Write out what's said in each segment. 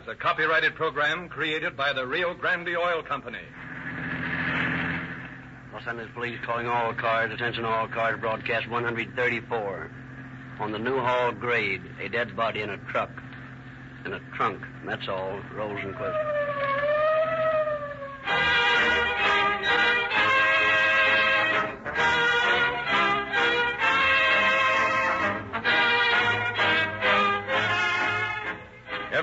Cars, a copyrighted program created by the Rio Grande Oil Company. Los Angeles Police calling all cars. Attention all cars. Broadcast 134. On the Newhall grade, a dead body in a truck. In a trunk. That's all. Rosenquist.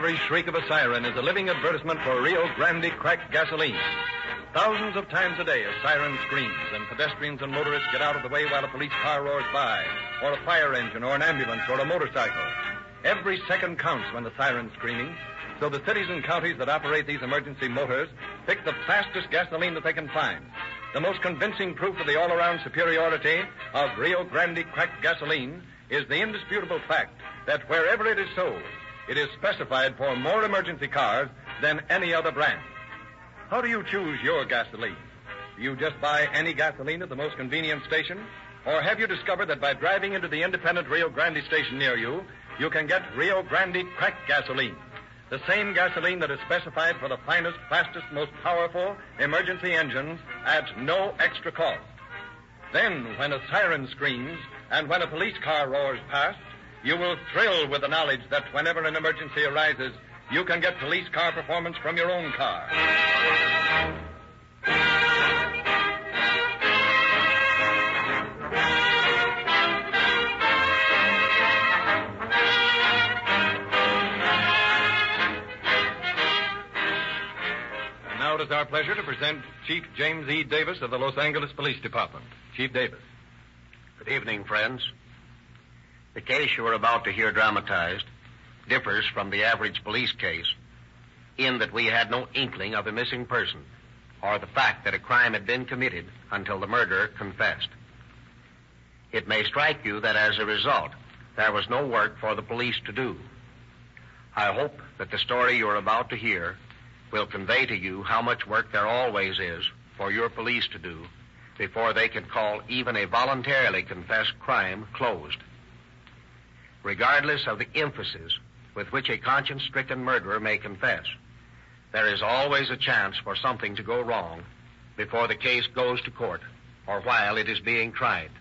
Every shriek of a siren is a living advertisement for Rio Grande cracked gasoline. Thousands of times a day a siren screams, and pedestrians and motorists get out of the way while a police car roars by, or a fire engine, or an ambulance, or a motorcycle. Every second counts when the siren's screaming, so the cities and counties that operate these emergency motors pick the fastest gasoline that they can find. The most convincing proof of the all-around superiority of Rio Grande cracked gasoline is the indisputable fact that wherever it is sold, it is specified for more emergency cars than any other brand. How do you choose your gasoline? Do you just buy any gasoline at the most convenient station? Or have you discovered that by driving into the independent Rio Grande station near you, you can get Rio Grande crack gasoline? The same gasoline that is specified for the finest, fastest, most powerful emergency engines at no extra cost. Then, when a siren screams and when a police car roars past, you will thrill with the knowledge that whenever an emergency arises, you can get police car performance from your own car. And now it is our pleasure to present Chief James E. Davis of the Los Angeles Police Department. Chief Davis. Good evening, friends. The case you are about to hear dramatized differs from the average police case in that we had no inkling of a missing person or the fact that a crime had been committed until the murderer confessed. It may strike you that as a result, there was no work for the police to do. I hope that the story you are about to hear will convey to you how much work there always is for your police to do before they can call even a voluntarily confessed crime closed. Regardless of the emphasis with which a conscience stricken murderer may confess, there is always a chance for something to go wrong before the case goes to court or while it is being tried.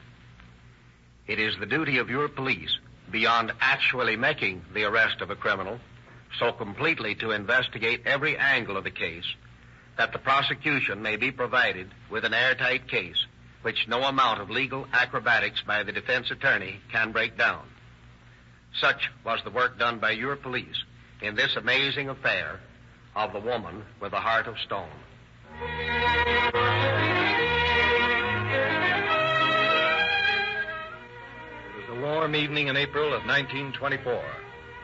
It is the duty of your police, beyond actually making the arrest of a criminal, so completely to investigate every angle of the case that the prosecution may be provided with an airtight case which no amount of legal acrobatics by the defense attorney can break down. Such was the work done by your police in this amazing affair of the woman with the heart of stone. It was a warm evening in April of 1924.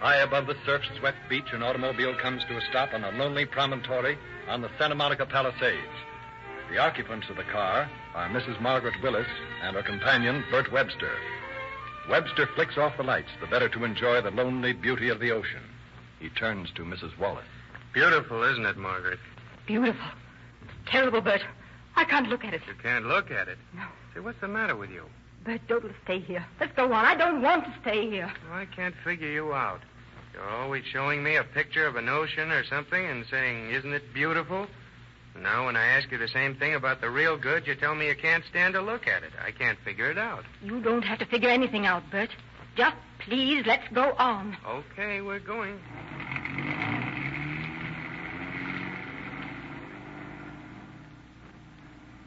High above the surf-swept beach, an automobile comes to a stop on a lonely promontory on the Santa Monica Palisades. The occupants of the car are Mrs. Margaret Willis and her companion, Bert Webster. Webster flicks off the lights, the better to enjoy the lonely beauty of the ocean. He turns to Mrs. Wallace. Beautiful, isn't it, Margaret? Beautiful. Terrible, Bert. I can't look at it. You can't look at it. No. Say, what's the matter with you? Bert, don't let's stay here. Let's go on. I don't want to stay here. Oh, I can't figure you out. You're always showing me a picture of an ocean or something and saying, isn't it beautiful? Now when I ask you the same thing about the real good, you tell me you can't stand to look at it. I can't figure it out. You don't have to figure anything out, Bert. Just please, let's go on. Okay, we're going.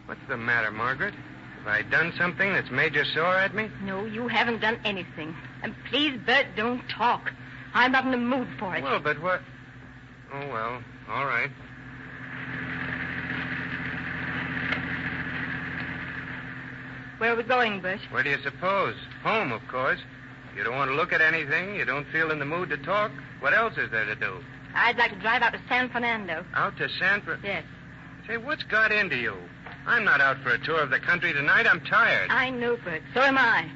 What's the matter, Margaret? Have I done something that's made you sore at me? No, you haven't done anything. And please, Bert, don't talk. I'm not in the mood for it. Well, but what? Oh, well, all right. Where are we going, Bush? Where do you suppose? Home, of course. You don't want to look at anything. You don't feel in the mood to talk. What else is there to do? I'd like to drive out to San Fernando. Out to San Fran. Yes. Say, what's got into you? I'm not out for a tour of the country tonight. I'm tired. I know, Bert. So am I.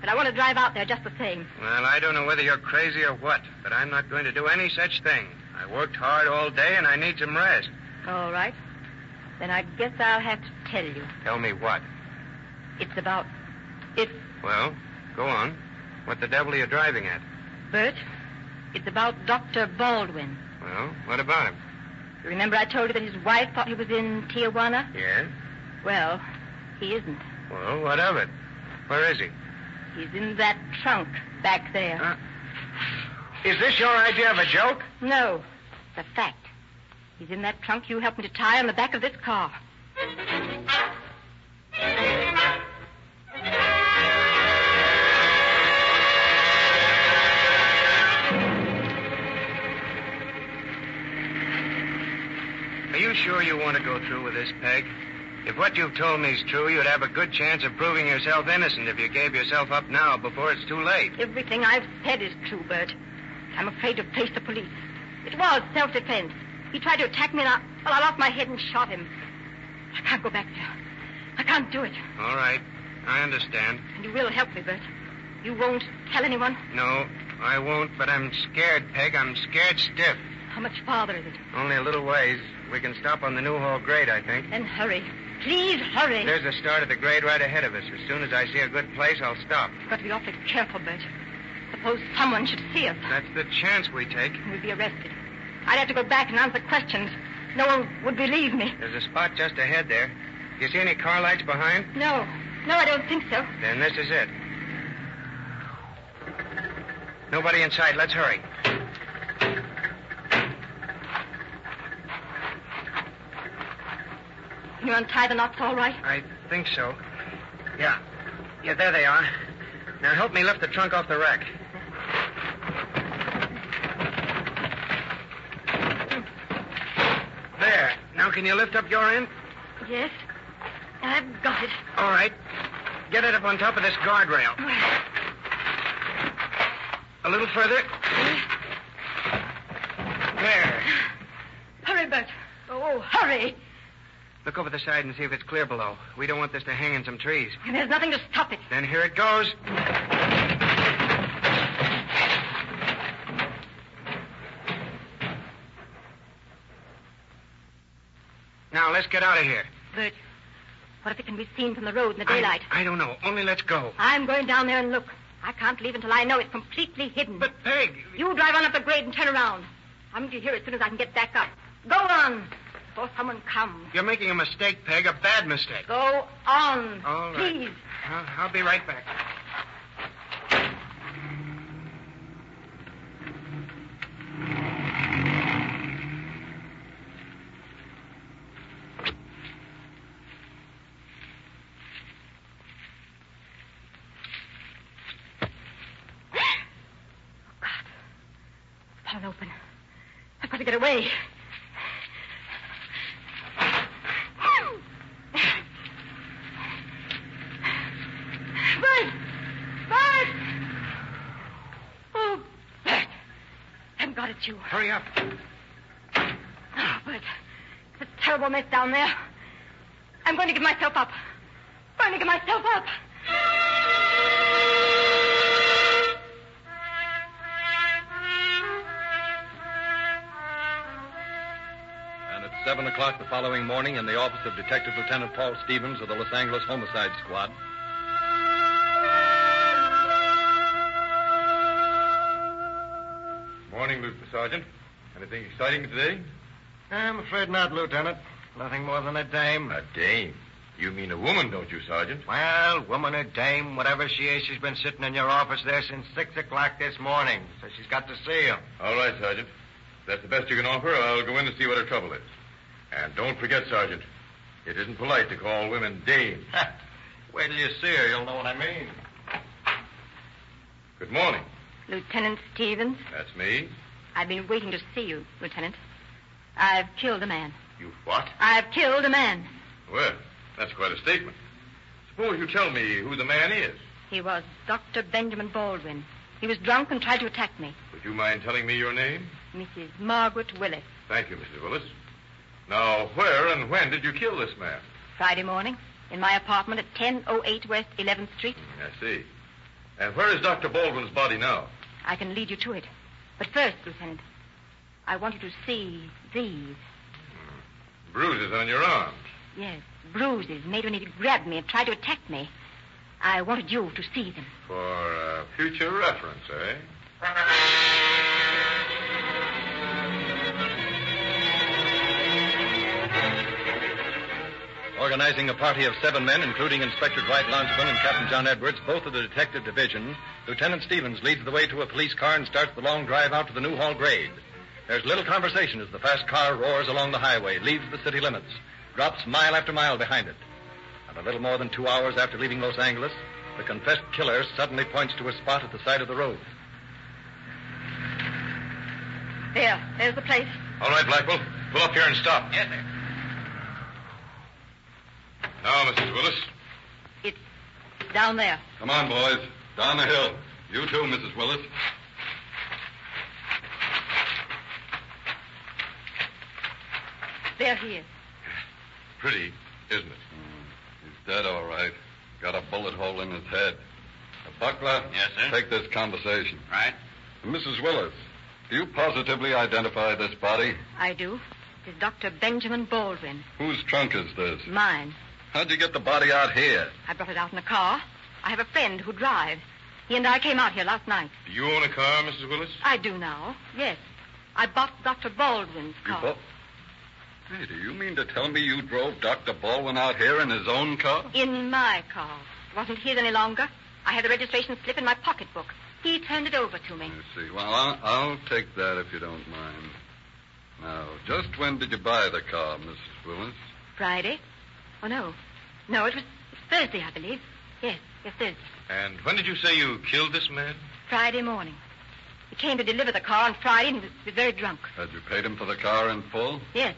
But I want to drive out there just the same. Well, I don't know whether you're crazy or what, but I'm not going to do any such thing. I worked hard all day and I need some rest. All right. Then I guess I'll have to tell you. Tell me what? It's about. It. Well, go on. What the devil are you driving at? Bert, it's about Dr. Baldwin. Well, what about him? You remember I told you that his wife thought he was in Tijuana? Yes? Well, he isn't. Well, what of it? Where is he? He's in that trunk back there. Huh? Is this your idea of a joke? No, it's a fact. He's in that trunk you helped me to tie on the back of this car. Sure you want to go through with this, Peg? If what you've told me is true, you'd have a good chance of proving yourself innocent if you gave yourself up now before it's too late. Everything I've said is true, Bert. I'm afraid to face the police. It was self-defense. He tried to attack me, and I, well, I lost my head and shot him. I can't go back there. I can't do it. All right. I understand. And you will help me, Bert. You won't tell anyone? No, I won't, but I'm scared, Peg. I'm scared stiff. How much farther is it? Only a little ways. We can stop on the Newhall grade, I think. Then hurry. Please hurry. There's the start of the grade right ahead of us. As soon as I see a good place, I'll stop. You've got to be awfully careful, Bert. Suppose someone should see us. That's the chance we take. We'd be arrested. I'd have to go back and answer questions. No one would believe me. There's a spot just ahead there. Do You see any car lights behind? No. No, I don't think so. Then this is it. Nobody in sight. Let's hurry. You untie the knots all right? I think so. Yeah. Yeah, there they are. Now help me lift the trunk off the rack. There. Now can you lift up your end? Yes. I've got it. All right. Get it up on top of this guardrail. A little further. There. Hurry, Bert. Oh, hurry. Look over the side and see if it's clear below. We don't want this to hang in some trees. And there's nothing to stop it. Then here it goes. Now, let's get out of here. Bert, what if it can be seen from the road in the daylight? I, I don't know. Only let's go. I'm going down there and look. I can't leave until I know it's completely hidden. But, Peg. You drive on up the grade and turn around. I'm going to hear as soon as I can get back up. Go on. Before someone comes. You're making a mistake, Peg. A bad mistake. Go on. All right. Please. I'll, I'll be right back. Oh, Fall open. I've got to get away. Bert! Bert! Oh, Bert. Thank God it's you. Hurry up. Oh, Bert. It's a terrible mess down there. I'm going to give myself up. I'm going to give myself up. And at 7 o'clock the following morning, in the office of Detective Lieutenant Paul Stevens of the Los Angeles Homicide Squad, Morning, Lieutenant Sergeant. Anything exciting today? I'm afraid not, Lieutenant. Nothing more than a dame. A dame. You mean a woman, don't you, Sergeant? Well, woman or dame, whatever she is, she's been sitting in your office there since 6 o'clock this morning. So she's got to see you. All right, Sergeant. If that's the best you can offer, I'll go in and see what her trouble is. And don't forget, Sergeant, it isn't polite to call women dames. Wait till you see her, you'll know what I mean. Good morning. Lieutenant Stevens, That's me. I've been waiting to see you, Lieutenant. I've killed a man. You what? I've killed a man. Well, that's quite a statement. Suppose you tell me who the man is. He was Dr. Benjamin Baldwin. He was drunk and tried to attack me. Would you mind telling me your name? Mrs. Margaret Willis. Thank you, Mrs. Willis. Now, where and when did you kill this man? Friday morning in my apartment at 1008 West 11th Street. Mm, I see. And where is Dr. Baldwin's body now? I can lead you to it. But first, Lieutenant, I want you to see these. Bruises on your arms. Yes, bruises made when he grabbed me and tried to attack me. I wanted you to see them. For uh, future reference, eh? Organizing a party of seven men, including Inspector Dwight Langevin and Captain John Edwards, both of the detective division, Lieutenant Stevens leads the way to a police car and starts the long drive out to the Newhall grade. There's little conversation as the fast car roars along the highway, leaves the city limits, drops mile after mile behind it. And a little more than two hours after leaving Los Angeles, the confessed killer suddenly points to a spot at the side of the road. There, there's the place. All right, Blackwell. Pull up here and stop. Yes, sir. Now, Mrs. Willis. It's down there. Come on, boys. Down the hill. You too, Mrs. Willis. There he is. Pretty, isn't it? he's dead, all right. Got a bullet hole in his head. Uh, Buckler? Yes, sir. Take this conversation. Right. Mrs. Willis, do you positively identify this body? I do. It's Dr. Benjamin Baldwin. Whose trunk is this? Mine. How'd you get the body out here? I brought it out in a car. I have a friend who drives. He and I came out here last night. Do you own a car, Mrs. Willis? I do now. Yes. I bought Dr. Baldwin's You car. bought... Hey, do you mean to tell me you drove Dr. Baldwin out here in his own car? In my car. It wasn't his any longer. I had the registration slip in my pocketbook. He turned it over to me. I see. Well, I'll, I'll take that if you don't mind. Now, just when did you buy the car, Mrs. Willis? Friday? Oh, no. No, it was Thursday, I believe. Yes, yes, Thursday. And when did you say you killed this man? Friday morning. He came to deliver the car on Friday and he was, very drunk. Had you paid him for the car in full? Yes,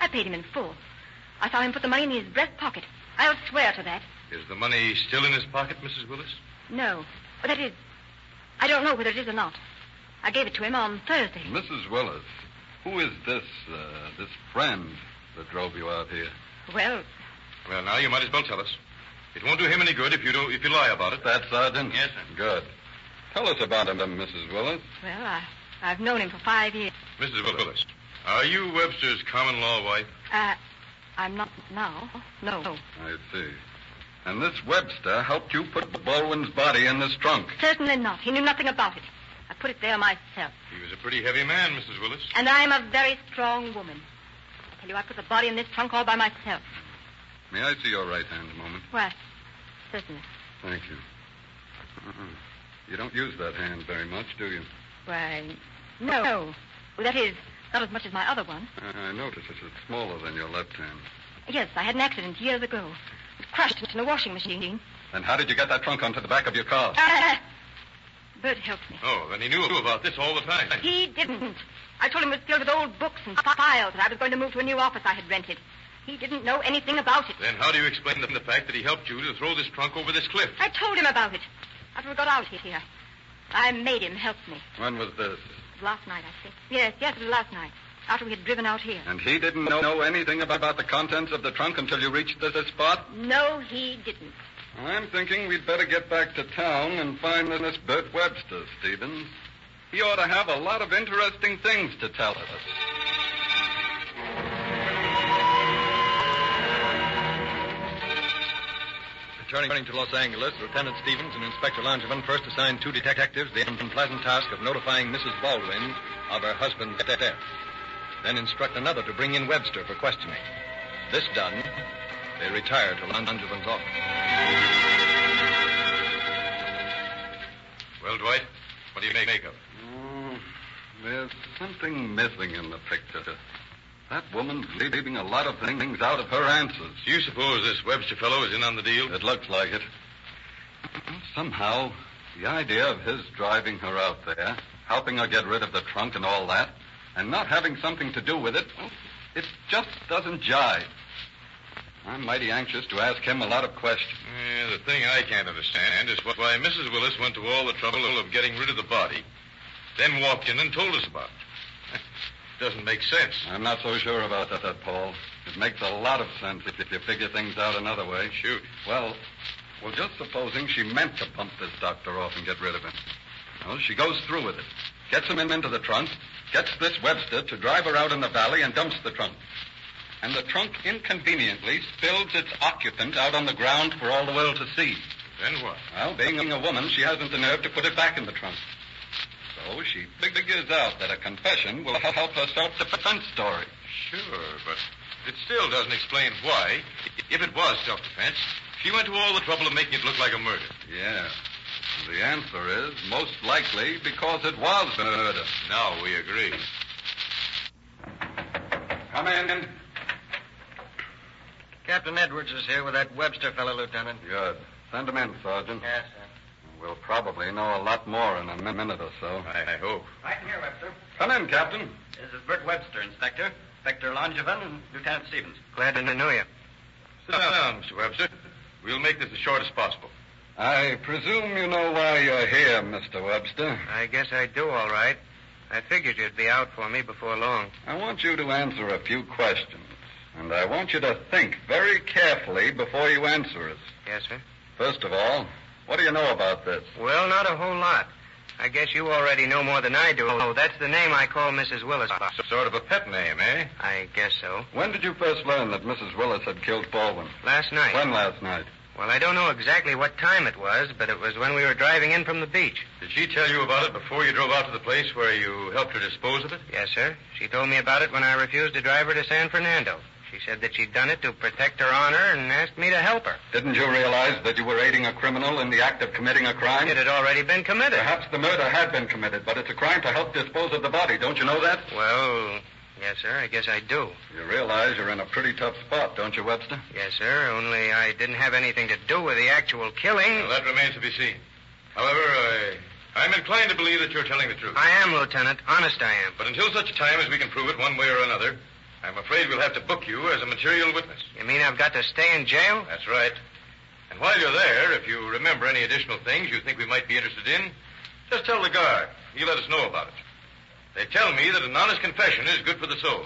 I paid him in full. I saw him put the money in his breast pocket. I'll swear to that. Is the money still in his pocket, Mrs. Willis? No. But that is, I don't know whether it is or not. I gave it to him on Thursday. Mrs. Willis, who is this, uh, this friend that drove you out here? Well, Well, now you might as well tell us. It won't do him any good if you don't, if you lie about it. That, Sergeant? Yes, sir. Good. Tell us about him, Mrs. Willis. well, I, I've known him for five years. Mrs. Willis, are you Webster's common law wife? Uh, I'm not now. No. I see. And this Webster helped you put Baldwin's body in this trunk. Certainly not. He knew nothing about it. I put it there myself. He was a pretty heavy man, Mrs. Willis. And I'm a very strong woman. I tell you, I put the body in this trunk all by myself. May I see your right hand a moment? Why, certainly. Thank you. Uh-uh. You don't use that hand very much, do you? Why, no. Well, that is, not as much as my other one. I I notice it's smaller than your left hand. Yes, I had an accident years ago. It crashed in a washing machine. And how did you get that trunk onto the back of your car? Uh, Bert helped me. Oh, then he knew about this all the time. He didn't. I told him it was filled with old books and files that I was going to move to a new office I had rented. He didn't know anything about it. Then how do you explain the, the fact that he helped you to throw this trunk over this cliff? I told him about it after we got out here. I made him help me. When was this? Last night, I think. Yes, yes, it was last night. After we had driven out here. And he didn't know, know anything about, the contents of the trunk until you reached this, this spot? No, he didn't. I'm thinking we'd better get back to town and find this Bert Webster, Stevens. He ought to have a lot of interesting things to tell us. Returning to Los Angeles, Lieutenant Stevens and Inspector Langevin first assigned two detectives the unpleasant task of notifying Mrs. Baldwin of her husband's death. Then instruct another to bring in Webster for questioning. This done, they retire to Langevin's office. Well, Dwight, what do you make, of? Oh, there's something missing in the picture. That woman's leaving a lot of things out of her answers. Do you suppose this Webster fellow is in on the deal? It looks like it. Somehow, the idea of his driving her out there, helping her get rid of the trunk and all that, and not having something to do with it, it just doesn't jive. I'm mighty anxious to ask him a lot of questions. Yeah, the thing I can't understand is why Mrs. Willis went to all the trouble of getting rid of the body, then walked in and told us about it. Doesn't make sense. I'm not so sure about that, that, Paul. It makes a lot of sense if, if you figure things out another way. Shoot. Well, well, just supposing she meant to pump this doctor off and get rid of him. Well, she goes through with it, gets him in into the trunk, gets this Webster to drive her out in the valley and dumps the trunk. And the trunk inconveniently spills its occupant out on the ground for all the world to see. Then what? Well, being a woman, she hasn't the nerve to put it back in the trunk. So she figures out that a confession will help her self-defense story. Sure, but It still doesn't explain why, if it was self-defense, she went to all the trouble of making it look like a murder. Yeah. The answer is most likely because it was a murder. Now we agree. Come in. Captain Edwards is here with that Webster fellow, Lieutenant. Good. Send him in, Sergeant. Yes, sir. We'll probably know a lot more in a mi- minute or so. I, I hope. Right in here, Webster. Come in, Captain. This is Bert Webster, Inspector. Inspector Langevin and Lieutenant Stevens. Glad to know you. Sit down, Mr. Webster. We'll make this as short as possible. I presume you know why you're here, Mr. Webster. I guess I do, all right. I figured you'd be out for me before long. I want you to answer a few questions, and I want you to think very carefully before you answer us. Yes, sir. First of all, what do you know about this? Well, not a whole lot. I guess you already know more than I do. Oh, that's the name I call Mrs. Willis. Sort of a pet name, eh? I guess so. When did you first learn that Mrs. Willis had killed Baldwin? Last night. When last night? Well, I don't know exactly what time it was, but it was when we were driving in from the beach. Did she tell you about it before you drove out to the place where you helped her dispose of it? Yes, sir. She told me about it when I refused to drive her to San Fernando. She said that she'd done it to protect her honor and asked me to help her. Didn't you realize that you were aiding a criminal in the act of committing a crime? It had already been committed. Perhaps the murder had been committed, but it's a crime to help dispose of the body. Don't you know that? Well, yes, sir. I guess I do. You realize you're in a pretty tough spot, don't you, Webster? Yes, sir. Only I didn't have anything to do with the actual killing. Well, that remains to be seen. However, I, I'm inclined to believe that you're telling the truth. I am, Lieutenant. Honest, I am. But until such time as we can prove it one way or another, I'm afraid we'll have to book you as a material witness. You mean I've got to stay in jail? That's right. And while you're there, if you remember any additional things you think we might be interested in, just tell the guard. He'll let us know about it. They tell me that an honest confession is good for the soul.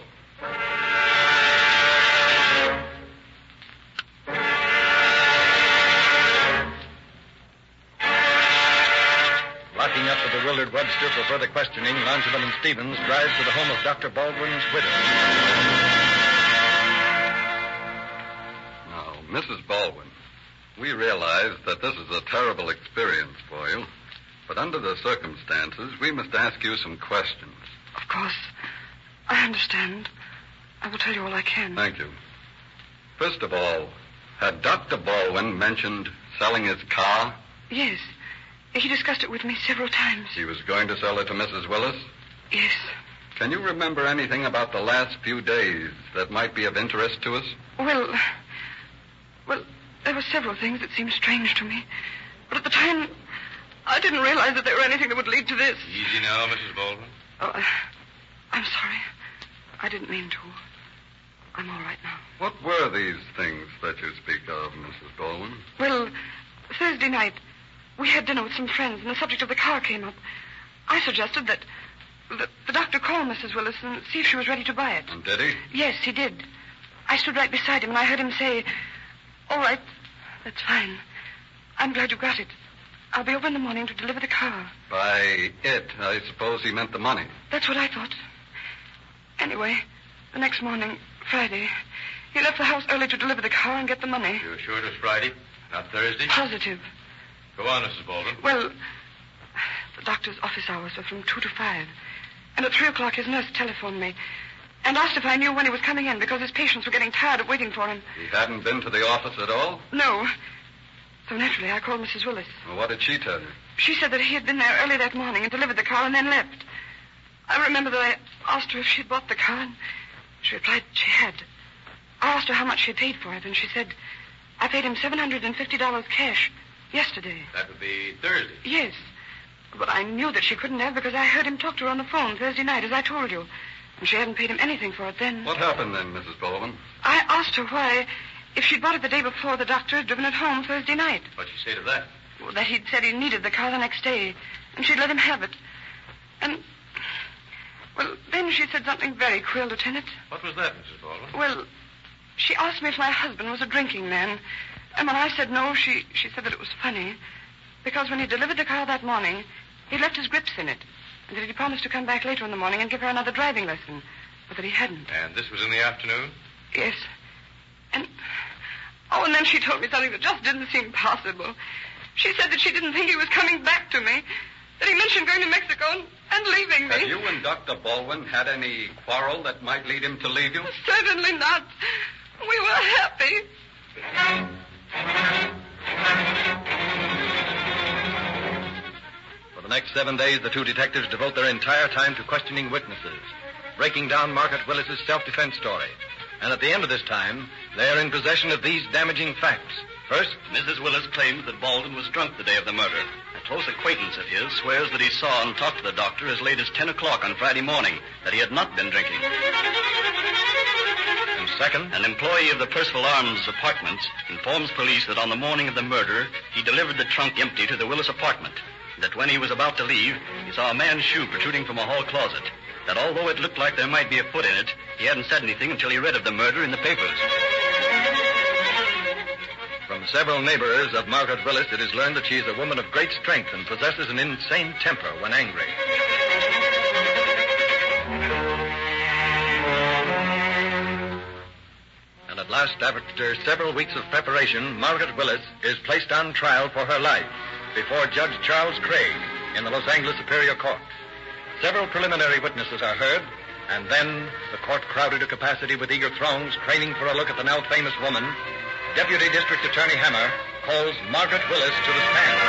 Locking the bewildered Webster for further questioning, Langevin and Stevens drive to the home of Dr. Baldwin's widow. Now, Mrs. Baldwin, we realize that this is a terrible experience for you, but under the circumstances, we must ask you some questions. Of course. I understand. I will tell you all I can. Thank you. First of all, had Dr. Baldwin mentioned selling his car? Yes. He discussed it with me several times. He was going to sell it to Mrs. Willis? Yes. Can you remember anything about the last few days that might be of interest to us? Well, well, there were several things that seemed strange to me. But at the time, I didn't realize that they were anything that would lead to this. Easy now, Mrs. Baldwin. Oh, I- I'm sorry. I didn't mean to. I'm all right now. What were these things that you speak of, Mrs. Baldwin? Well, Thursday night, we had dinner with some friends, and the subject of the car came up. I suggested that, that the doctor call Mrs. Willis and see if she was ready to buy it. And did he? Yes, he did. I stood right beside him, and I heard him say, All right, that's fine. I'm glad you got it. I'll be over in the morning to deliver the car. By it, I suppose he meant the money. That's what I thought. Anyway, the next morning, Friday, he left the house early to deliver the car and get the money. You're sure it was Friday, not Thursday? Positive. Go on, Mrs. Baldwin. Well, the doctor's office hours were from 2 to 5. And at 3 o'clock, his nurse telephoned me and asked if I knew when he was coming in because his patients were getting tired of waiting for him. He hadn't been to the office at all? No. So naturally, I called Mrs. Willis. Well, what did she tell you? She said that he had been there early that morning and delivered the car and then left. I remember that I asked her if she'd bought the car, and she replied she had. I asked her how much she had paid for it, and she said, I paid him $750 cash yesterday. That would be Thursday. Yes. But I knew that she couldn't have because I heard him talk to her on the phone Thursday night, as I told you. And she hadn't paid him anything for it then. What happened then, Mrs. Baldwin? I asked her why, if she'd bought it the day before, the doctor had driven it home Thursday night. What'd she say to that? Well, that he'd said he needed the car the next day, and she'd let him have it. And, well, then she said something very queer, Lieutenant. What was that, Mrs. Baldwin? Well, she asked me if my husband was a drinking man. And when I said no, she, she said that it was funny. Because when he delivered the car that morning, he left his grips in it. And that he'd promised to come back later in the morning and give her another driving lesson. But that he hadn't. And this was in the afternoon? Yes. And, oh, and then she told me something that just didn't seem possible. She said that she didn't think he was coming back to me. that he mentioned going to Mexico and, and leaving me. Have you and Dr. Baldwin had any quarrel that might lead him to leave you? Certainly not. We were happy. For the next seven days, the two detectives devote their entire time to questioning witnesses, breaking down Margaret Willis's self-defense story. And at the end of this time, they are in possession of these damaging facts. First, Mrs. Willis claims that Baldwin was drunk the day of the murder. Close acquaintance of his swears that he saw and talked to the doctor as late as 10 o'clock on Friday morning, that he had not been drinking. and second, An employee of the Percival Arms apartments informs police that on the morning of the murder, he delivered the trunk empty to the Willis apartment. That when he was about to leave, he saw a man's shoe protruding from a hall closet. That although it looked like there might be a foot in it, he hadn't said anything until he read of the murder in the papers. From several neighbors of Margaret Willis, it is learned that she is a woman of great strength and possesses an insane temper when angry. And at last, after several weeks of preparation, Margaret Willis is placed on trial for her life before Judge Charles Crail in the Los Angeles Superior Court. Several preliminary witnesses are heard, and then the court crowded to capacity with eager throngs craning for a look at the now famous woman. Deputy District Attorney Hammer calls Margaret Willis to the stand.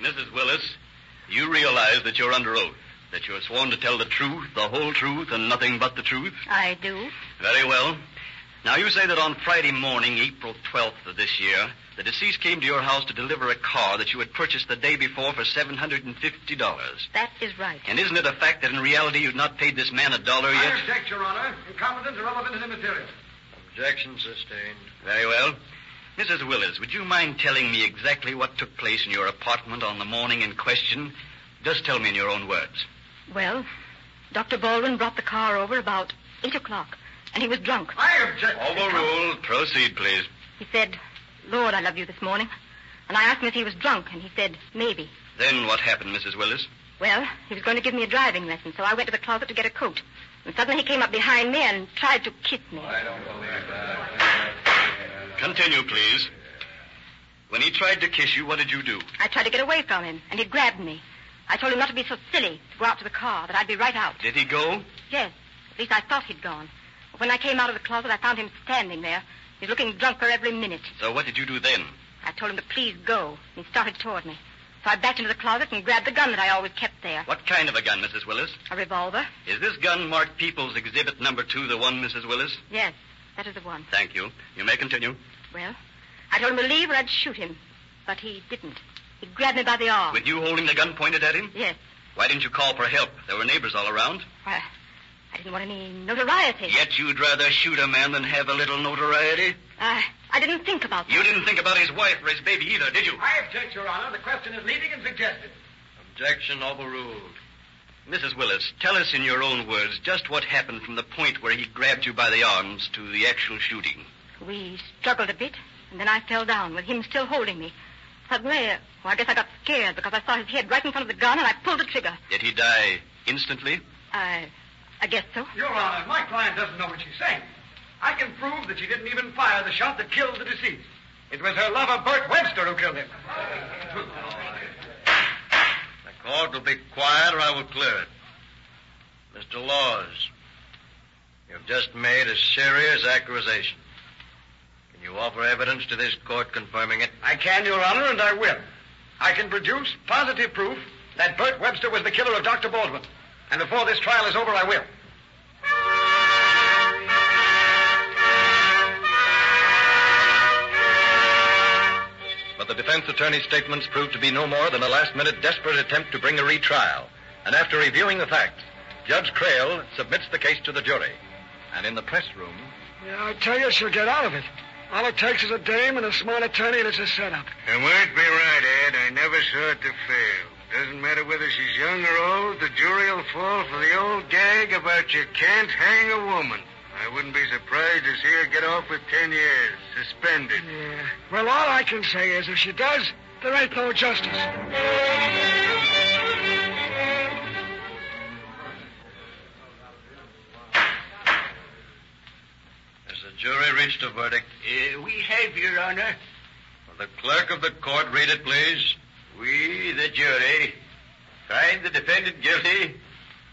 Mrs. Willis, you realize that you're under oath, that you're sworn to tell the truth, the whole truth, and nothing but the truth? I do. Very well. Now, you say that on Friday morning, April 12th of this year, the deceased came to your house to deliver a car that you had purchased the day before for $750. That is right. And isn't it a fact that in reality you've not paid this man a dollar yet? I yet? object, Your Honor. Incompetence irrelevant and immaterial. Objection sustained. Very well. Mrs. Willis, would you mind telling me exactly what took place in your apartment on the morning in question? Just tell me in your own words. Well, Dr. Baldwin brought the car over about 8 o'clock, and he was drunk. I object. Overruled. Proceed, please. He said, Lord, I love you this morning. And I asked him if he was drunk, and he said, maybe. Then what happened, Mrs. Willis? Well, he was going to give me a driving lesson, so I went to the closet to get a coat. And suddenly he came up behind me and tried to kiss me. I don't believe Continue, please. When he tried to kiss you, what did you do? I tried to get away from him, and he grabbed me. I told him not to be so silly, to go out to the car, that I'd be right out. Did he go? Yes, at least I thought he'd gone. But when I came out of the closet, I found him standing there. He's looking drunker every minute. So what did you do then? I told him to please go, and he started toward me. So I backed into the closet and grabbed the gun that I always kept there. What kind of a gun, Mrs. Willis? A revolver? Is this gun marked People's Exhibit Number Two the one, Mrs. Willis? Yes, that is the one. Thank you. You may continue. Well, I told him to leave or I'd shoot him. But he didn't. He grabbed me by the arm. With you holding the gun pointed at him? Yes. Why didn't you call for help? There were neighbors all around. Why, I didn't want any notoriety. Yet you'd rather shoot a man than have a little notoriety? I, I didn't think about that. You didn't think about his wife or his baby either, did you? I object, Your Honor. The question is leading and suggested. Objection overruled. Mrs. Willis, tell us in your own words just what happened from the point where he grabbed you by the arms to the actual shooting. We struggled a bit, and then I fell down with him still holding me. Suddenly, uh, well, I guess I got scared because I saw his head right in front of the gun, and I pulled the trigger. Did he die instantly? I, I guess so. Your Honor, my client doesn't know what she's saying. I can prove that she didn't even fire the shot that killed the deceased. It was her lover, Bert Webster, who killed him. The court will be quiet or I will clear it. Mr. Laws, you've just made a serious accusation. Can you offer evidence to this court confirming it? I can, Your Honor, and I will. I can produce positive proof that Bert Webster was the killer of Dr. Baldwin. And before this trial is over, I will. But the defense attorney's statements proved to be no more than a last minute desperate attempt to bring a retrial. And after reviewing the facts, Judge Crail submits the case to the jury. And in the press room, Yeah, I tell you, she'll get out of it. All it takes is a dame and a smart attorney, and it's a setup. You might be right, Ed. I never saw it to fail. Doesn't matter whether she's young or old, the jury'll fall for the old gag about you can't hang a woman. I wouldn't be surprised to see her get off with ten years, suspended. Yeah. Well, all I can say is if she does, there ain't no justice. Has the jury reached a verdict. Uh, we have, Your Honor. Will the clerk of the court read it, please? We, the jury, find the defendant guilty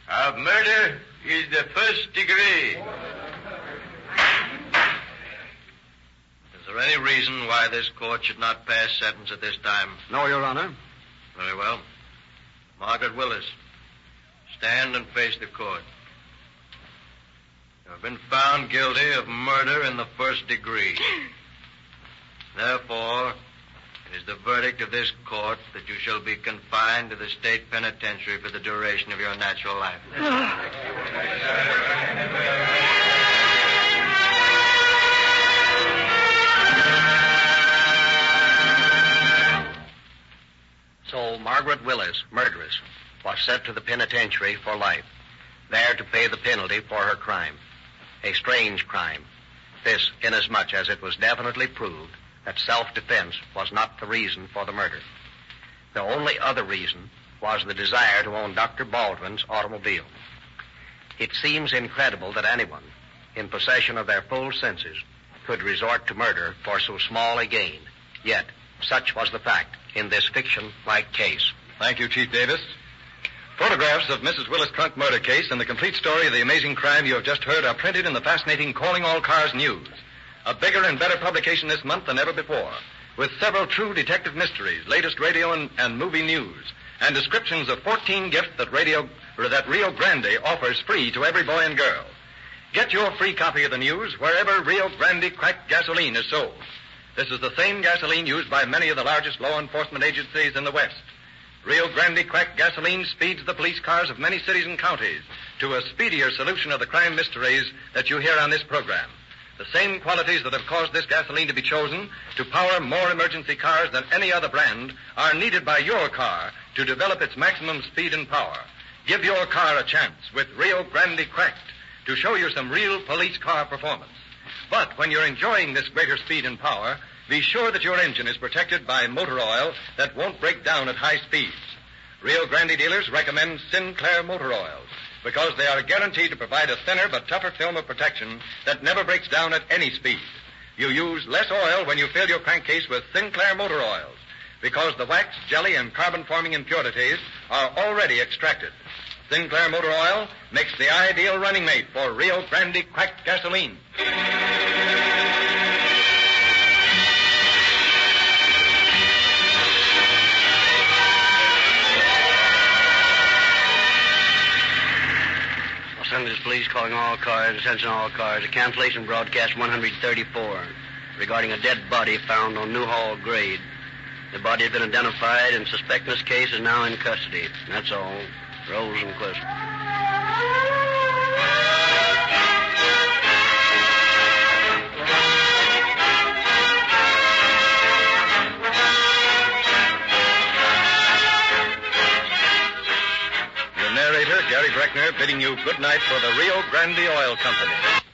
of murder in the first degree. Is there any reason why this court should not pass sentence at this time? No, Your Honor. Very well. Margaret Willis, stand and face the court. You have been found guilty of murder in the first degree. Therefore, it is the verdict of this court that you shall be confined to the state penitentiary for the duration of your natural life. So Margaret Willis, murderess, was sent to the penitentiary for life, there to pay the penalty for her crime. A strange crime. This, inasmuch as it was definitely proved that self-defense was not the reason for the murder. The only other reason was the desire to own Dr. Baldwin's automobile. It seems incredible that anyone, in possession of their full senses, could resort to murder for so small a gain. Yet, such was the fact in this fiction-like case. Thank you, Chief Davis. Photographs of Mrs. Willis Trunk murder case and the complete story of the amazing crime you have just heard are printed in the fascinating Calling All Cars News, a bigger and better publication this month than ever before, with several true detective mysteries, latest radio and, and movie news, and descriptions of 14 gifts that radio that Rio Grande offers free to every boy and girl. Get your free copy of the news wherever Rio Grande cracked gasoline is sold. This is the same gasoline used by many of the largest law enforcement agencies in the West. Rio Grande cracked gasoline speeds the police cars of many cities and counties to a speedier solution of the crime mysteries that you hear on this program. The same qualities that have caused this gasoline to be chosen to power more emergency cars than any other brand are needed by your car to develop its maximum speed and power. Give your car a chance with Rio Grande Cracked to show you some real police car performance. But when you're enjoying this greater speed and power, be sure that your engine is protected by motor oil that won't break down at high speeds. Rio Grande dealers recommend Sinclair motor oils because they are guaranteed to provide a thinner but tougher film of protection that never breaks down at any speed. You use less oil when you fill your crankcase with Sinclair motor oils because the wax, jelly, and carbon-forming impurities are already extracted. Sinclair motor oil makes the ideal running mate for Rio Grande cracked gasoline. Los Police calling all cars, attention all cars. A cancellation broadcast 134 regarding a dead body found on Newhall Grade. The body has been identified and suspect in this case is now in custody. That's all. Rosenquist. Your narrator, Breckner, bidding you good night for the Rio Grande Oil Company.